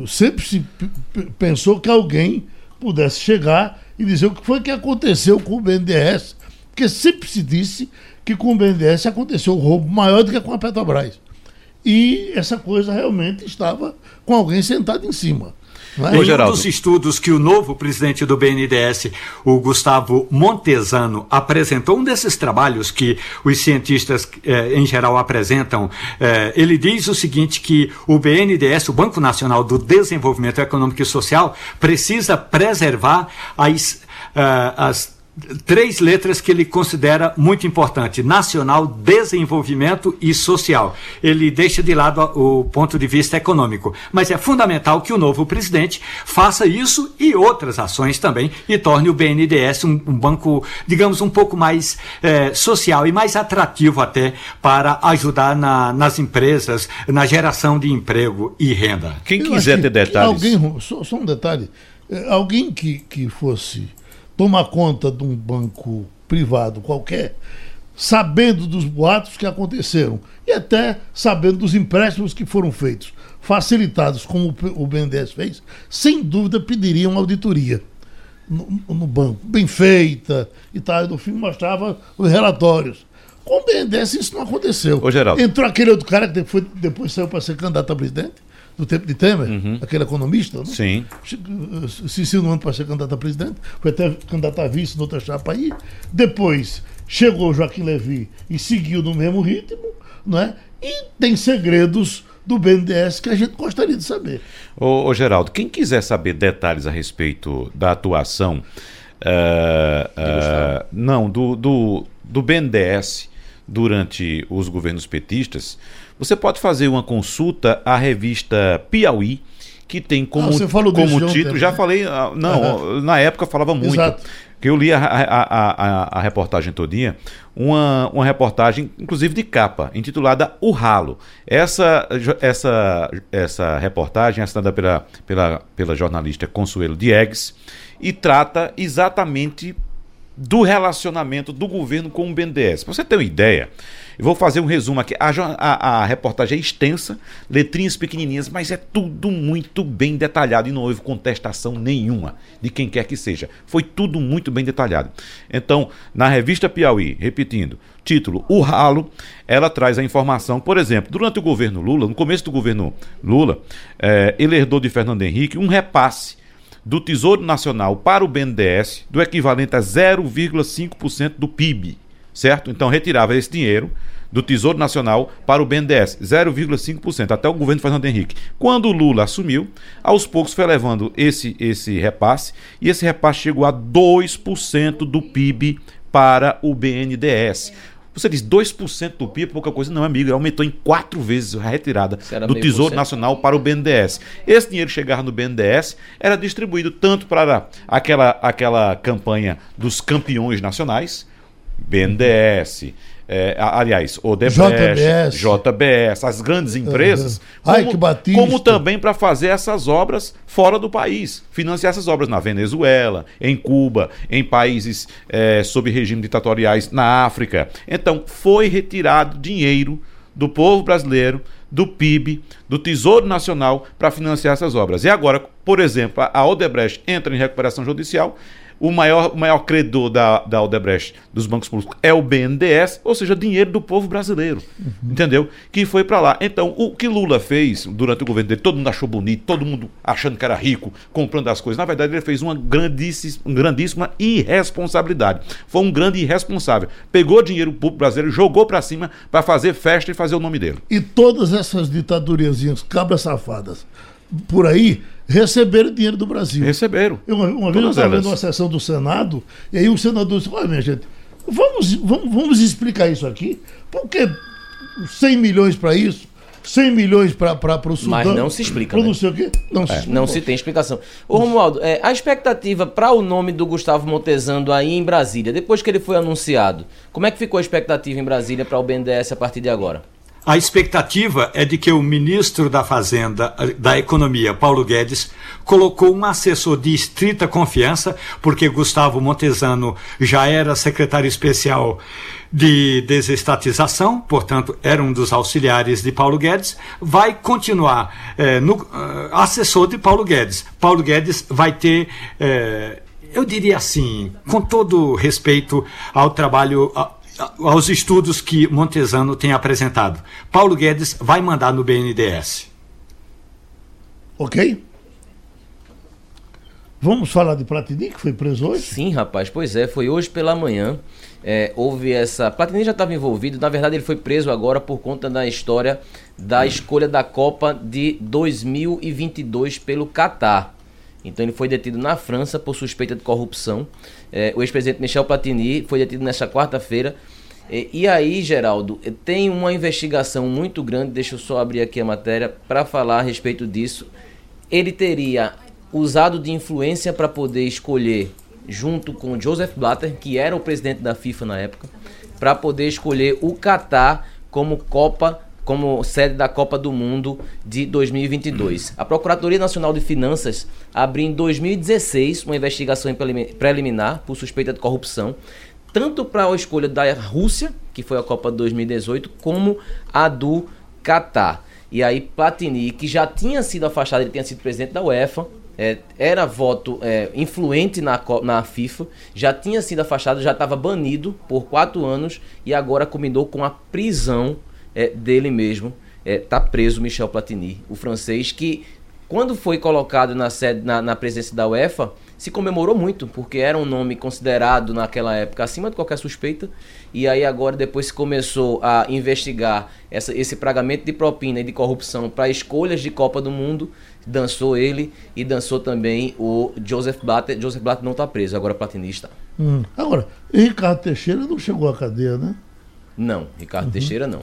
Sempre se pensou que alguém pudesse chegar e dizer o que foi que aconteceu com o BNDES, porque sempre se disse que com o BNDES aconteceu um roubo maior do que com a Petrobras. E essa coisa realmente estava com alguém sentado em cima. Em um dos estudos que o novo presidente do BNDES, o Gustavo Montesano, apresentou, um desses trabalhos que os cientistas eh, em geral apresentam, eh, ele diz o seguinte, que o BNDES, o Banco Nacional do Desenvolvimento Econômico e Social, precisa preservar as, uh, as três letras que ele considera muito importante: nacional, desenvolvimento e social. Ele deixa de lado o ponto de vista econômico, mas é fundamental que o novo presidente faça isso e outras ações também e torne o BNDES um, um banco, digamos, um pouco mais é, social e mais atrativo até para ajudar na, nas empresas, na geração de emprego e renda. Quem quiser ter detalhes. Alguém, só, só um detalhe: é, alguém que, que fosse tomar conta de um banco privado qualquer, sabendo dos boatos que aconteceram e até sabendo dos empréstimos que foram feitos, facilitados como o BNDES fez, sem dúvida pediriam auditoria no, no banco, bem feita e tal. E no fim mostrava os relatórios. Com o BNDES isso não aconteceu. Ô, Geraldo. Entrou aquele outro cara que depois, depois saiu para ser candidato a presidente do tempo de Temer, uhum. aquele economista, né? Sim. se insinuando para ser candidato a presidente, foi até candidato a vice noutra chapa aí. Depois chegou Joaquim Levy e seguiu no mesmo ritmo, não é? E tem segredos do BNDES que a gente gostaria de saber. Ô, ô Geraldo, quem quiser saber detalhes a respeito da atuação. Uh, uh, não, do, do, do BNDES durante os governos petistas, você pode fazer uma consulta à revista Piauí, que tem como, ah, como título. já né? falei, ah, não, uhum. na época falava muito. Exato. Que eu li a, a, a, a, reportagem todinha, uma, uma reportagem, inclusive de capa, intitulada O Ralo. Essa, essa, essa reportagem é assinada pela, pela, pela jornalista Consuelo Diegues e trata exatamente do relacionamento do governo com o BNDES. Para você ter uma ideia, eu vou fazer um resumo aqui. A, a, a, reportagem é extensa, letrinhas pequenininhas, mas é tudo muito bem detalhado e não houve contestação nenhuma de quem quer que seja. Foi tudo muito bem detalhado. Então, na revista Piauí, repetindo, título O Ralo, ela traz a informação, por exemplo, durante o governo Lula, no começo do governo Lula, é, ele herdou de Fernando Henrique um repasse do Tesouro Nacional para o BNDES do equivalente a 0,5% do PIB certo? Então retirava esse dinheiro do Tesouro Nacional para o BNDES, 0,5%, até o governo Fernando Henrique. Quando o Lula assumiu, aos poucos foi levando esse, esse repasse, e esse repasse chegou a 2% do PIB para o BNDES. Você diz 2% do PIB, pouca coisa, não, amigo. Aumentou em quatro vezes a retirada do Tesouro Nacional para o BNDES. Esse dinheiro chegar no BNDES era distribuído tanto para aquela, aquela campanha dos campeões nacionais, BNDES, é, aliás, Odebrecht, JBS. JBS, as grandes empresas, uhum. Ai, como, como também para fazer essas obras fora do país, financiar essas obras na Venezuela, em Cuba, em países é, sob regime ditatoriais na África. Então, foi retirado dinheiro do povo brasileiro, do PIB, do Tesouro Nacional para financiar essas obras. E agora, por exemplo, a Odebrecht entra em recuperação judicial o maior, o maior credor da, da Odebrecht, dos bancos públicos, é o BNDES, ou seja, dinheiro do povo brasileiro. Uhum. Entendeu? Que foi para lá. Então, o que Lula fez durante o governo dele, todo mundo achou bonito, todo mundo achando que era rico, comprando as coisas. Na verdade, ele fez uma grandíssima, grandíssima irresponsabilidade. Foi um grande irresponsável. Pegou dinheiro público brasileiro, jogou para cima para fazer festa e fazer o nome dele. E todas essas ditaduriazinhas, cabras safadas, por aí, receberam dinheiro do Brasil. Receberam. Eu, uma, uma vez eu estava vendo uma sessão do Senado, e aí o senador disse: olha, minha gente, vamos, vamos, vamos explicar isso aqui. Por que 100 milhões para isso? 100 milhões para o Sudão. Mas não se explica. Né? Não, sei o quê. Não, é. se, não se tem explicação. Ô, Romualdo, é, a expectativa para o nome do Gustavo Montezando aí em Brasília, depois que ele foi anunciado, como é que ficou a expectativa em Brasília para o BNDES a partir de agora? A expectativa é de que o ministro da Fazenda, da Economia, Paulo Guedes, colocou um assessor de estrita confiança, porque Gustavo Montesano já era secretário especial de desestatização, portanto, era um dos auxiliares de Paulo Guedes, vai continuar é, no, uh, assessor de Paulo Guedes. Paulo Guedes vai ter. É, eu diria assim, com todo respeito ao trabalho aos estudos que Montesano tem apresentado. Paulo Guedes vai mandar no BNDES. Ok? Vamos falar de Platini, que foi preso hoje? Sim, rapaz, pois é, foi hoje pela manhã. É, houve essa. Platini já estava envolvido, na verdade, ele foi preso agora por conta da história da escolha da Copa de 2022 pelo Catar. Então ele foi detido na França por suspeita de corrupção. É, o ex-presidente Michel Platini foi detido nesta quarta-feira. E, e, aí, Geraldo, tem uma investigação muito grande, deixa eu só abrir aqui a matéria para falar a respeito disso. Ele teria usado de influência para poder escolher, junto com Joseph Blatter, que era o presidente da FIFA na época, para poder escolher o Catar como Copa como sede da Copa do Mundo de 2022. A Procuradoria Nacional de Finanças abriu em 2016 uma investigação preliminar por suspeita de corrupção, tanto para a escolha da Rússia, que foi a Copa de 2018, como a do Catar. E aí Platini, que já tinha sido afastado, ele tinha sido presidente da UEFA, é, era voto é, influente na, na FIFA, já tinha sido afastado, já estava banido por quatro anos e agora combinou com a prisão é, dele mesmo. Está é, preso Michel Platini, o francês que, quando foi colocado na, sede, na, na presença da UEFA, se comemorou muito, porque era um nome considerado naquela época acima de qualquer suspeita. E aí agora depois se começou a investigar essa, esse pagamento de propina e de corrupção para escolhas de Copa do Mundo, dançou ele e dançou também o Joseph Blatter. Joseph Blatter não está preso, agora Platini está. Hum. Agora, Ricardo Teixeira não chegou à cadeia, né? Não, Ricardo uhum. Teixeira não.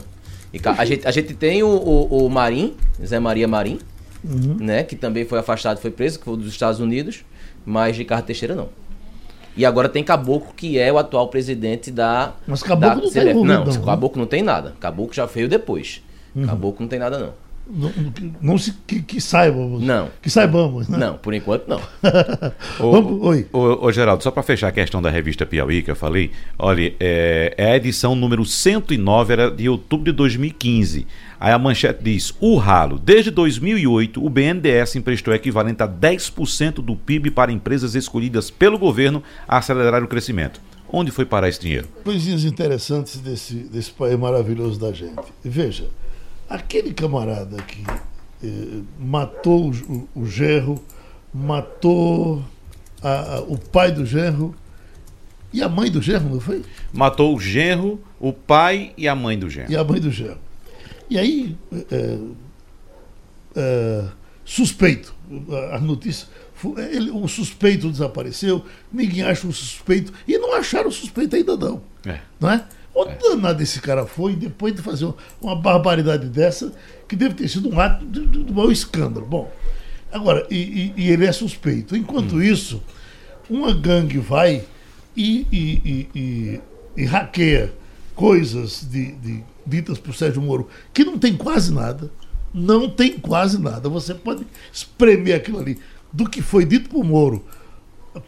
A gente, a gente tem o, o, o Marim, Zé Maria Marim, uhum. né? Que também foi afastado, foi preso, que foi dos Estados Unidos, mas Ricardo Teixeira não. E agora tem Caboclo, que é o atual presidente da. Mas Caboclo da não tem Não, não, Caboclo não tem nada. Caboclo já veio depois. Uhum. Caboclo não tem nada, não. Não, não se que, que, saibamos. Não. Que saibamos, né? Não, por enquanto não. ô, Vamos, oi. Ô, ô, Geraldo, só para fechar a questão da revista Piauí que eu falei, olha, é, é, a edição número 109 era de outubro de 2015. Aí a manchete diz: o ralo. Desde 2008, o BNDES emprestou equivalente a 10% do PIB para empresas escolhidas pelo governo a acelerar o crescimento. Onde foi parar esse dinheiro? Coisinhas interessantes desse, desse país maravilhoso da gente. Veja, Aquele camarada que eh, matou o, o gerro, matou a, a, o pai do genro e a mãe do genro, não foi? Matou o genro, o pai e a mãe do genro. E a mãe do genro. E aí, é, é, suspeito, as notícias, ele, o suspeito desapareceu, ninguém acha o suspeito, e não acharam o suspeito ainda não. É. Não é? É. danado esse cara foi depois de fazer uma barbaridade dessa, que deve ter sido um ato de, de, de maior escândalo? Bom, agora, e, e, e, ele é suspeito. Enquanto hum. isso, uma gangue vai e, e, e hackeia coisas de, de, ditas por Sérgio Moro que não tem quase nada. Não tem quase nada. Você pode espremer aquilo ali do que foi dito por Moro.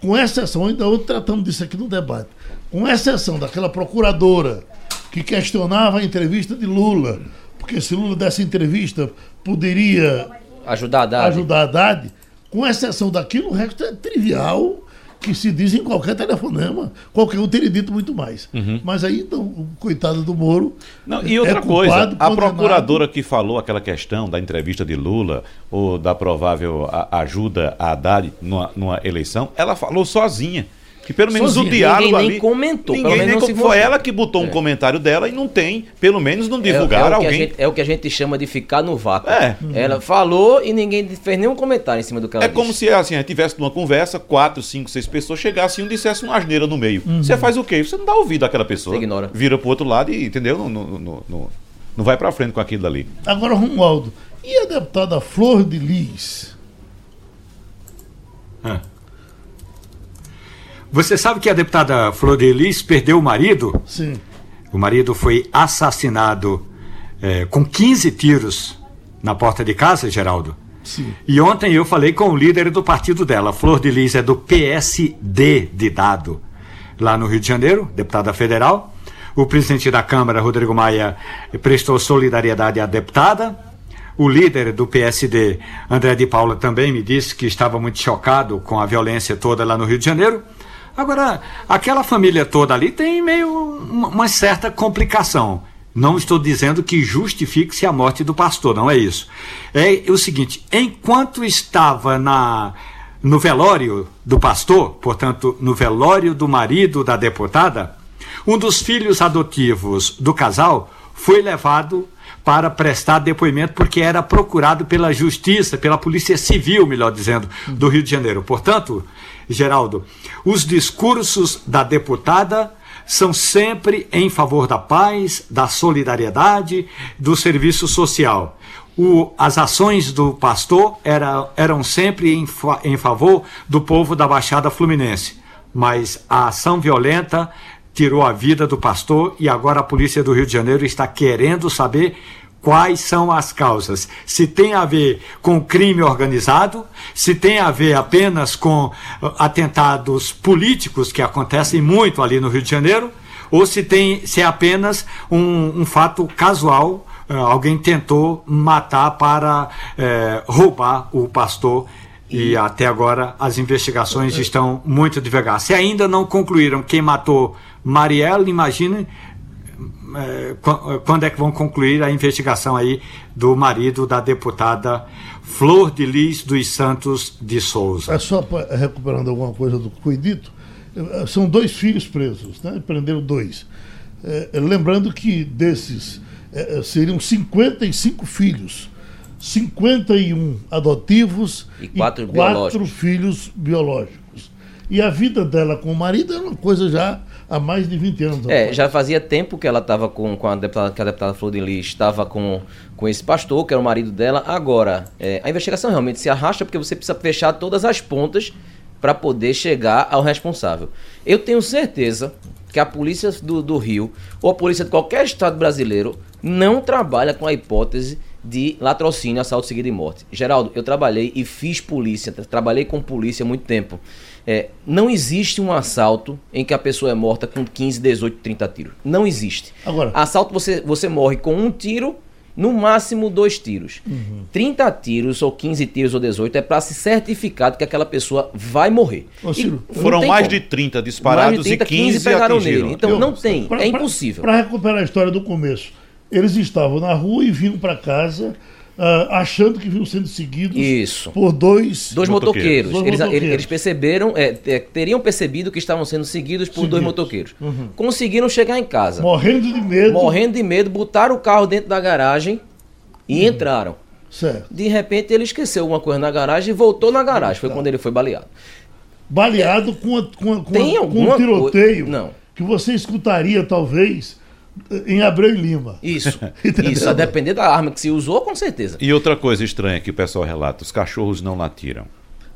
Com exceção, ainda hoje tratamos disso aqui no debate. Com exceção daquela procuradora que questionava a entrevista de Lula, porque se Lula desse entrevista poderia ajudar a Haddad, ajudar a Haddad. Com exceção daquilo, o resto é trivial que se diz em qualquer telefonema. Qualquer um teria dito muito mais. Uhum. Mas aí, então, o coitado do Moro. Não, e outra é culpado, coisa, a procuradora que falou aquela questão da entrevista de Lula ou da provável ajuda a Haddad numa, numa eleição, ela falou sozinha. Que pelo menos Sozinha. o diálogo ninguém ali. Nem comentou. Ninguém nem com... Foi ela que botou é. um comentário dela e não tem, pelo menos não divulgaram é, é alguém. Gente, é o que a gente chama de ficar no vácuo. É. Ela falou e ninguém fez nenhum comentário em cima do que ela É disse. como se assim, tivesse numa conversa, quatro, cinco, seis pessoas chegassem e um dissesse uma asneira no meio. Uhum. Você faz o quê? Você não dá ouvido àquela pessoa. Você ignora. Vira pro outro lado e, entendeu? Não, não, não, não, não vai pra frente com aquilo ali. Agora, Romualdo, e a deputada Flor de Lis? É. Você sabe que a deputada Flor de Lis perdeu o marido? Sim. O marido foi assassinado é, com 15 tiros na porta de casa, Geraldo. Sim. E ontem eu falei com o líder do partido dela. Flor de Lis é do PSD de Dado, lá no Rio de Janeiro, deputada federal. O presidente da Câmara, Rodrigo Maia, prestou solidariedade à deputada. O líder do PSD, André de Paula, também me disse que estava muito chocado com a violência toda lá no Rio de Janeiro. Agora, aquela família toda ali tem meio uma, certa complicação. Não estou dizendo que justifique-se a morte do pastor, não é isso. É o seguinte: enquanto estava na, no velório do pastor, portanto, no velório do marido da deputada, um dos filhos adotivos do casal foi levado para prestar depoimento porque era procurado pela justiça, pela polícia civil, melhor dizendo, do Rio de Janeiro. Portanto, Geraldo, os discursos da deputada são sempre em favor da paz, da solidariedade, do serviço social. O, as ações do pastor era, eram sempre em, em favor do povo da Baixada Fluminense. Mas a ação violenta tirou a vida do pastor e agora a polícia do Rio de Janeiro está querendo saber quais são as causas. Se tem a ver com crime organizado, se tem a ver apenas com uh, atentados políticos que acontecem muito ali no Rio de Janeiro, ou se tem se é apenas um, um fato casual, uh, alguém tentou matar para uh, roubar o pastor e até agora as investigações estão muito devagar. Se ainda não concluíram quem matou Marielle, imagine é, quando é que vão concluir a investigação aí do marido da deputada Flor de Lis dos Santos de Souza. É só recuperando alguma coisa do que foi dito, é, são dois filhos presos, né? prenderam dois. É, lembrando que desses é, seriam 55 filhos, 51 adotivos e quatro, e quatro filhos biológicos. E a vida dela com o marido era uma coisa já há mais de 20 anos. É, já fazia tempo que ela estava com, com a deputada, que a deputada Flor de Lis estava com, com esse pastor, que era o marido dela. Agora, é, a investigação realmente se arrasta porque você precisa fechar todas as pontas para poder chegar ao responsável. Eu tenho certeza que a polícia do, do Rio, ou a polícia de qualquer estado brasileiro, não trabalha com a hipótese de latrocínio, assalto seguido de morte. Geraldo, eu trabalhei e fiz polícia, trabalhei com polícia há muito tempo. É, não existe um assalto em que a pessoa é morta com 15, 18, 30 tiros. Não existe. Agora, assalto você, você morre com um tiro, no máximo dois tiros. Uhum. 30 tiros, ou 15 tiros, ou 18, é para se certificar de que aquela pessoa vai morrer. Ô, Ciro, foram mais como. de 30 disparados de 30, e 15, 15 pegaram nele. Então eu, não tem, pra, é impossível. Para recuperar a história do começo, eles estavam na rua e vinham para casa Uh, achando que vinham sendo seguidos Isso. por dois, dois motoqueiros. Dois eles, motoqueiros. eles, perceberam, é, é, teriam percebido que estavam sendo seguidos por seguidos. dois motoqueiros. Uhum. Conseguiram chegar em casa. Morrendo de medo. Morrendo de medo, botaram o carro dentro da garagem e uhum. entraram. Certo. De repente ele esqueceu alguma coisa na garagem e voltou na garagem. Foi tá. quando ele foi baleado. Baleado com, a, com, a, com, Tem a, com um tiroteio Não. que você escutaria, talvez em Abreu e Lima. Isso. isso, a depender da arma que se usou, com certeza. E outra coisa estranha que o pessoal relata: os cachorros não latiram.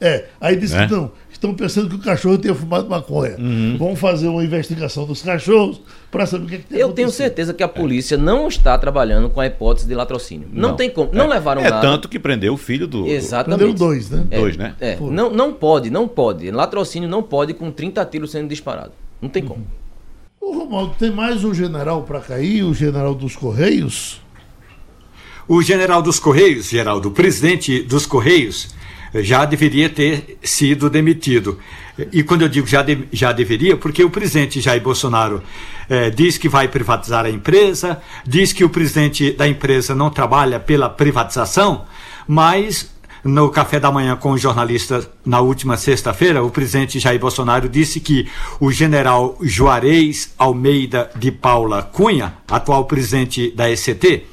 É, aí disse é? que não, estão pensando que o cachorro tenha fumado maconha. Uhum. Vamos fazer uma investigação dos cachorros para saber o que, é que tem Eu tenho certeza que a polícia é. não está trabalhando com a hipótese de latrocínio. Não, não tem como. Não é. levaram é nada. tanto que prendeu o filho do. Exatamente. Prendeu dois, né? É, dois, né? É. Não, não pode, não pode. Latrocínio não pode com 30 tiros sendo disparado. Não tem uhum. Ô Romualdo, tem mais um general para cair, o general dos Correios? O general dos Correios, Geraldo, o presidente dos Correios, já deveria ter sido demitido. E quando eu digo já, de, já deveria, porque o presidente Jair Bolsonaro eh, diz que vai privatizar a empresa, diz que o presidente da empresa não trabalha pela privatização, mas no café da manhã com os jornalistas na última sexta-feira, o presidente Jair Bolsonaro disse que o general Juarez Almeida de Paula Cunha, atual presidente da ECT,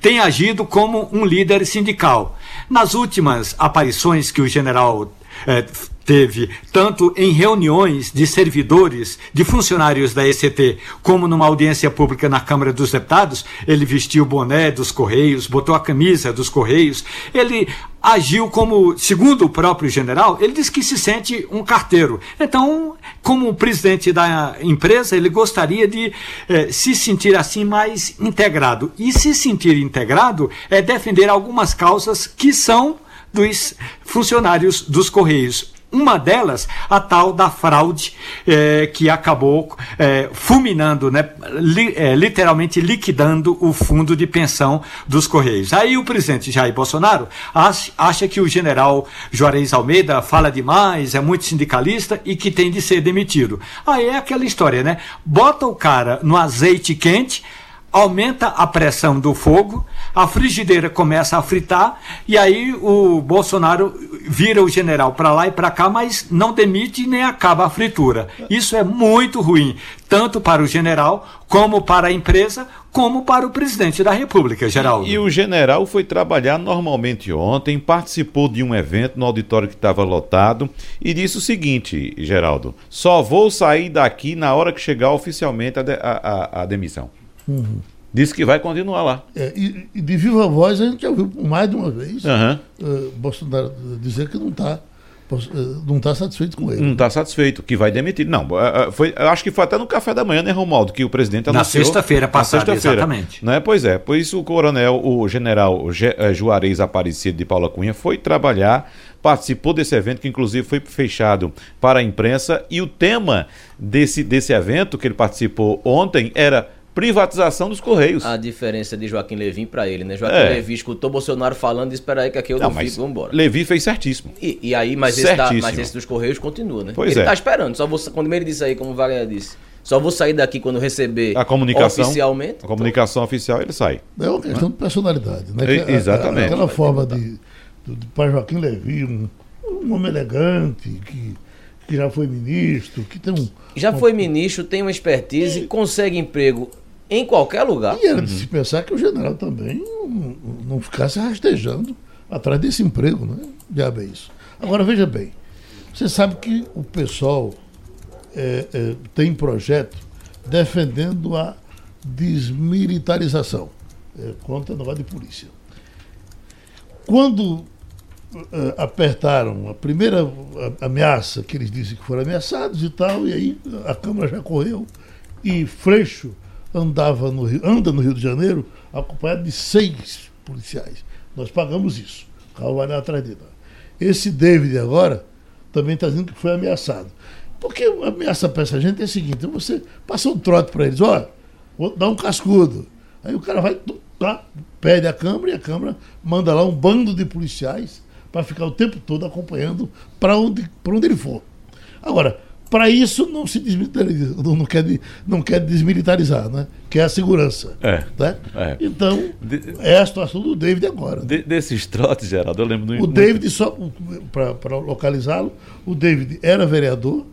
tem agido como um líder sindical. Nas últimas aparições que o general eh, teve, tanto em reuniões de servidores, de funcionários da ECT, como numa audiência pública na Câmara dos Deputados, ele vestiu o boné dos Correios, botou a camisa dos Correios, ele agiu como, segundo o próprio general, ele disse que se sente um carteiro. Então, como presidente da empresa, ele gostaria de eh, se sentir assim mais integrado. E se sentir integrado é defender algumas causas que são dos funcionários dos Correios. Uma delas, a tal da fraude é, que acabou é, fulminando, né, li, é, literalmente liquidando o fundo de pensão dos Correios. Aí o presidente Jair Bolsonaro acha, acha que o general Juarez Almeida fala demais, é muito sindicalista e que tem de ser demitido. Aí é aquela história, né? Bota o cara no azeite quente aumenta a pressão do fogo, a frigideira começa a fritar e aí o Bolsonaro vira o general para lá e para cá, mas não demite nem acaba a fritura. Isso é muito ruim, tanto para o general, como para a empresa, como para o presidente da República, Geraldo. E, e o general foi trabalhar normalmente ontem, participou de um evento no auditório que estava lotado e disse o seguinte, Geraldo: só vou sair daqui na hora que chegar oficialmente a, de, a, a, a demissão. Uhum. Disse que vai continuar lá. É, e, e, de viva voz a gente já ouviu mais de uma vez uhum. uh, Bolsonaro dizer que não está eh, não está satisfeito com ele. Não está satisfeito, que vai demitir. Não, eh, foi, acho que foi até no café da manhã, né, Romualdo, que o presidente anunciou. Na sexta-feira passada, sexta exatamente. Né? Pois é, por isso o coronel, o general Juarez Aparecido de Paula Cunha foi trabalhar, participou desse evento, que inclusive foi fechado para a imprensa, e o tema desse, desse evento que ele participou ontem era privatização dos Correios. A diferença de Joaquim Levin para ele, né? Joaquim é. Levin escutou Bolsonaro falando e espera aí que aqui eu não, não fico, vambora. Levi fez certíssimo. E, e aí, mas esse, da, mas esse, dos Correios continua, né? Pois ele é. tá esperando, só vou, quando ele disse aí, como o Wagner disse, só vou sair daqui quando receber a comunicação, oficialmente. A comunicação então... oficial, ele sai. É uma questão de personalidade, né? É, exatamente. Aquela forma de, de, de pai Joaquim Levi, um, um homem elegante, que que já foi ministro, que tem um. Já foi ministro, tem uma expertise, e... consegue emprego em qualquer lugar. E era de se pensar que o general também não, não ficasse rastejando atrás desse emprego, né? Diabo é isso. Agora veja bem, você sabe que o pessoal é, é, tem projeto defendendo a desmilitarização é, contra a nova de polícia. Quando é, apertaram a primeira ameaça, que eles dizem que foram ameaçados e tal, e aí a Câmara já correu, e Freixo andava no Rio, anda no Rio de Janeiro acompanhado de seis policiais. Nós pagamos isso. O carro vai lá atrás dele. Esse David agora também está dizendo que foi ameaçado. Porque ameaça para essa gente é a seguinte: você passa um trote para eles, olha, vou dar um cascudo. Aí o cara vai, tá, pede a Câmara e a Câmara manda lá um bando de policiais para ficar o tempo todo acompanhando para onde, onde ele for. Agora, para isso não se desmilitariza, não quer, não quer desmilitarizar, né? que é a segurança. É, né? É. Então, de, é a situação do David agora. De, desses trotes, Geraldo, eu lembro... Do, o David, só para localizá-lo, o David era vereador,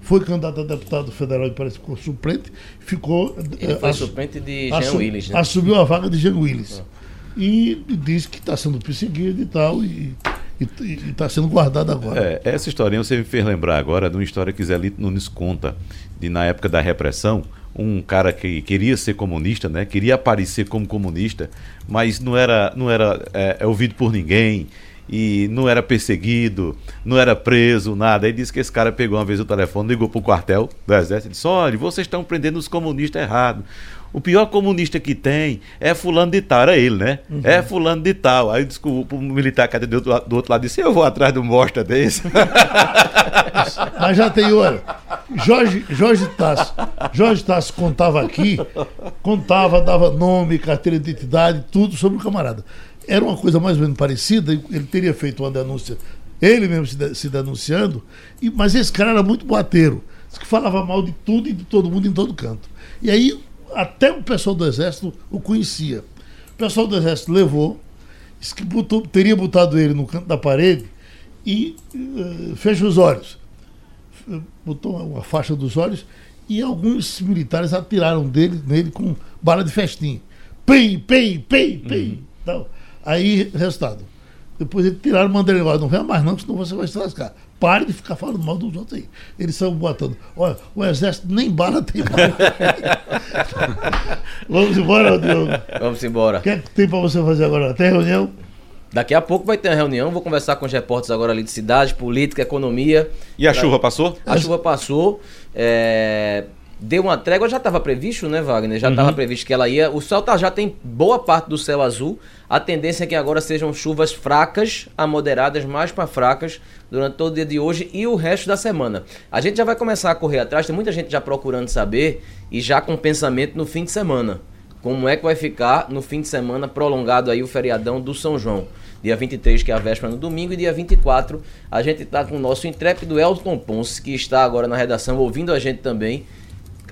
foi candidato a deputado federal e parece que ficou suplente, ficou... Ele foi suplente de Jean Willis, né? Assumiu a vaga de Jean Willis. Ah. E, e disse que está sendo perseguido e tal, e e está sendo guardado agora. É, essa historinha você me fez lembrar agora de uma história que Zé Lito Nunes conta, de na época da repressão, um cara que queria ser comunista, né? queria aparecer como comunista, mas não era, não era é, ouvido por ninguém e não era perseguido, não era preso, nada. Aí disse que esse cara pegou uma vez o telefone, ligou para o quartel do exército e disse: Olha, vocês estão prendendo os comunistas errados. O pior comunista que tem é fulano de tal, era ele, né? Uhum. É fulano de tal. Aí desculpa, o militar que do outro, do outro lado disse, eu vou atrás de um bosta desse. Mas já tem, olha, Jorge, Jorge Tasso, Jorge Tasso contava aqui, contava, dava nome, carteira de identidade, tudo sobre o camarada. Era uma coisa mais ou menos parecida, ele teria feito uma denúncia, ele mesmo se, se denunciando, e, mas esse cara era muito boateiro, que falava mal de tudo e de todo mundo em todo canto. E aí até o pessoal do Exército o conhecia. O pessoal do Exército levou, que botou, teria botado ele no canto da parede e uh, fechou os olhos. Botou uma faixa dos olhos e alguns militares atiraram dele, nele com bala de festim. Pei, pei, pei, pei. Uhum. Então, aí, resultado. Depois eles tiraram, mandaram ele não venha mais não, senão você vai se lascar. Pare de ficar falando mal dos outros aí. Eles estão botando. Olha, o exército nem bala tem. Vamos embora, Diogo. Vamos embora. O que é que tem para você fazer agora? Tem reunião? Daqui a pouco vai ter uma reunião, vou conversar com os repórteres agora ali de cidade, política, economia. E a pra... chuva passou? A chuva passou. É deu uma trégua, já estava previsto, né, Wagner? Já estava uhum. previsto que ela ia. O céu tá, já tem boa parte do céu azul. A tendência é que agora sejam chuvas fracas a moderadas, mais para fracas, durante todo o dia de hoje e o resto da semana. A gente já vai começar a correr atrás, tem muita gente já procurando saber e já com pensamento no fim de semana. Como é que vai ficar no fim de semana prolongado aí o feriadão do São João? Dia 23, que é a véspera no domingo, e dia 24, a gente está com o nosso intrépido Elton Ponce, que está agora na redação ouvindo a gente também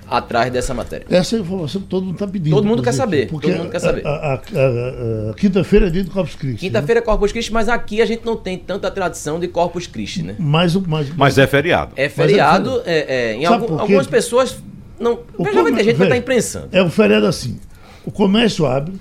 atrás dessa matéria. Essa é a informação que todo mundo está pedindo. Todo mundo quer saber. Porque todo mundo quer saber. A, a, a, a quinta-feira é dia do Corpus Christi. Quinta-feira né? é Corpus Christi, mas aqui a gente não tem tanta tradição de Corpus Christi, né? Mas, mas, mas é feriado. É feriado. É, é, em algum, algumas pessoas. Não, já vai ter gente que está imprensando. É um feriado assim. O comércio abre,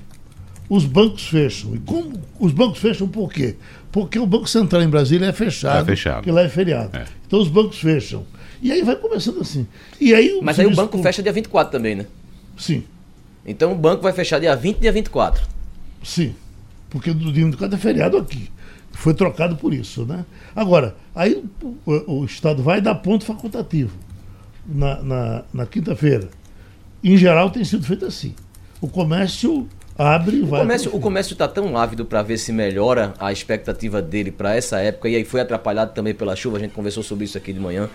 os bancos fecham. E como os bancos fecham por quê? Porque o Banco Central em Brasília é fechado. É fechado. Porque lá é feriado. É. Então os bancos fecham. E aí vai começando assim. E aí, Mas aí o banco fecha dia 24 também, né? Sim. Então o banco vai fechar dia 20 e dia 24. Sim. Porque do dia 24 é feriado aqui. Foi trocado por isso, né? Agora, aí o, o Estado vai dar ponto facultativo na, na, na quinta-feira. Em geral tem sido feito assim. O comércio abre e vai. O comércio, o comércio está tão ávido para ver se melhora a expectativa dele para essa época, e aí foi atrapalhado também pela chuva, a gente conversou sobre isso aqui de manhã.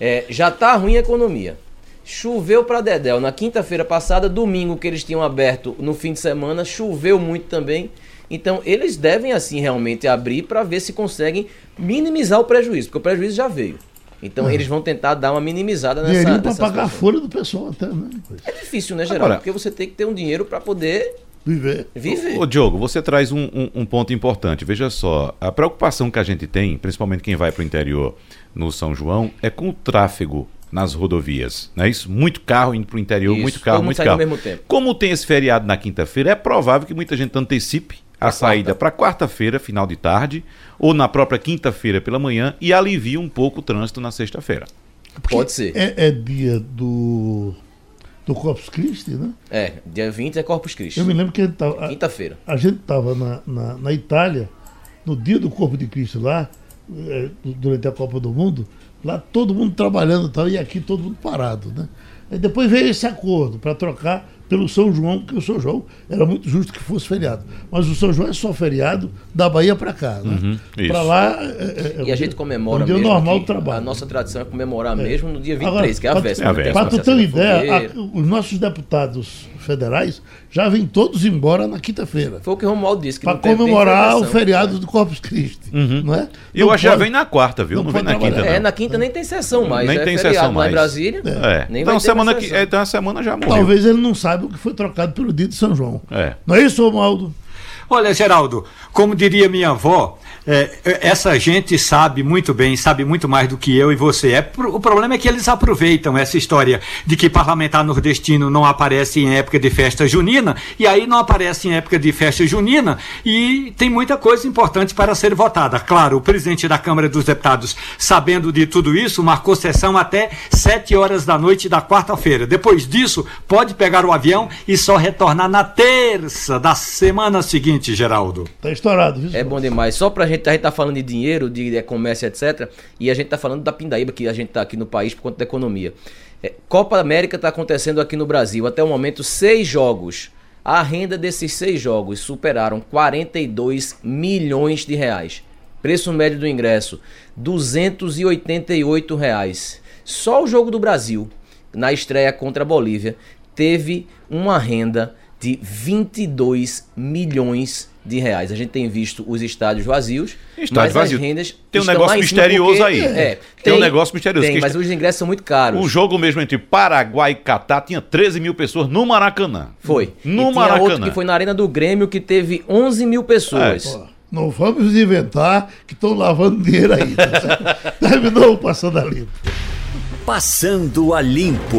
É, já tá ruim a economia. Choveu para Dedel na quinta-feira passada, domingo que eles tinham aberto no fim de semana, choveu muito também. Então eles devem assim realmente abrir para ver se conseguem minimizar o prejuízo, porque o prejuízo já veio. Então é. eles vão tentar dar uma minimizada nessa. Dinheirinho para pagar a folha do pessoal até, né? É difícil, né, Geraldo? Porque você tem que ter um dinheiro para poder Viver. Viver. Ô, Diogo, você traz um, um, um, ponto importante. Veja só, a preocupação que a gente tem, principalmente quem vai para o interior no São João, é com o tráfego nas rodovias. Não é isso? Muito carro indo para o interior, isso, muito carro, muito carro. Ao mesmo tempo. Como tem esse feriado na quinta-feira, é provável que muita gente antecipe a, a saída para quarta-feira, final de tarde, ou na própria quinta-feira pela manhã, e alivie um pouco o trânsito na sexta-feira. Pode ser. É, é dia do do Corpus Christi, né? É, dia 20 é Corpus Christi. Eu me lembro que a gente tava. Quinta-feira. A, a, gente estava na, na, na, Itália, no dia do Corpo de Cristo lá, é, durante a Copa do Mundo, lá todo mundo trabalhando e tal, e aqui todo mundo parado, né? Aí depois veio esse acordo para trocar pelo São João, porque o São João era muito justo que fosse feriado. Mas o São João é só feriado da Bahia para cá. Né? Uhum, para lá. É, é, é, e a gente comemora é um dia mesmo. normal do trabalho. A nossa tradição é comemorar mesmo no dia 23, Agora, que é a véspera. Para tu ter uma ideia, a, os nossos deputados federais já vêm todos embora na quinta-feira. Foi o que o Romualdo disse. Para comemorar o feriado do Corpus Christi. Uhum. Não é? E eu acho que já vem na quarta, viu? Não, não vem na quinta. Não. É, na quinta nem tem sessão mais. Nem é tem sessão mais. Lá em Brasília. É. Nem então, semana que, então a semana já morreu. Talvez ele não saiba o que foi trocado pelo dia de São João. É. Não é isso, Romualdo? Olha, Geraldo, como diria minha avó, é, é, essa gente sabe muito bem, sabe muito mais do que eu e você. É, o problema é que eles aproveitam essa história de que parlamentar nordestino não aparece em época de festa junina, e aí não aparece em época de festa junina, e tem muita coisa importante para ser votada. Claro, o presidente da Câmara dos Deputados, sabendo de tudo isso, marcou sessão até 7 horas da noite da quarta-feira. Depois disso, pode pegar o avião e só retornar na terça da semana seguinte, Geraldo. Tá estourado, viu? É bom demais. Só pra gente a gente tá falando de dinheiro, de, de comércio, etc. E a gente tá falando da Pindaíba, que a gente tá aqui no país por conta da economia. É, Copa América está acontecendo aqui no Brasil. Até o momento, seis jogos. A renda desses seis jogos superaram 42 milhões de reais. Preço médio do ingresso, 288 reais. Só o jogo do Brasil, na estreia contra a Bolívia, teve uma renda de 22 milhões de reais. A gente tem visto os estádios vazios, Estádio mas vazio. as rendas tem um negócio misterioso porque, aí. É, tem, tem, um negócio misterioso. Tem, mas os ingressos são muito caros. O jogo mesmo entre Paraguai e Catar tinha 13 mil pessoas no Maracanã. Foi. No e Maracanã. outro que foi na Arena do Grêmio que teve 11 mil pessoas. É. Não vamos inventar que estão lavando dinheiro aí. Terminou passando a limpo. Passando a limpo.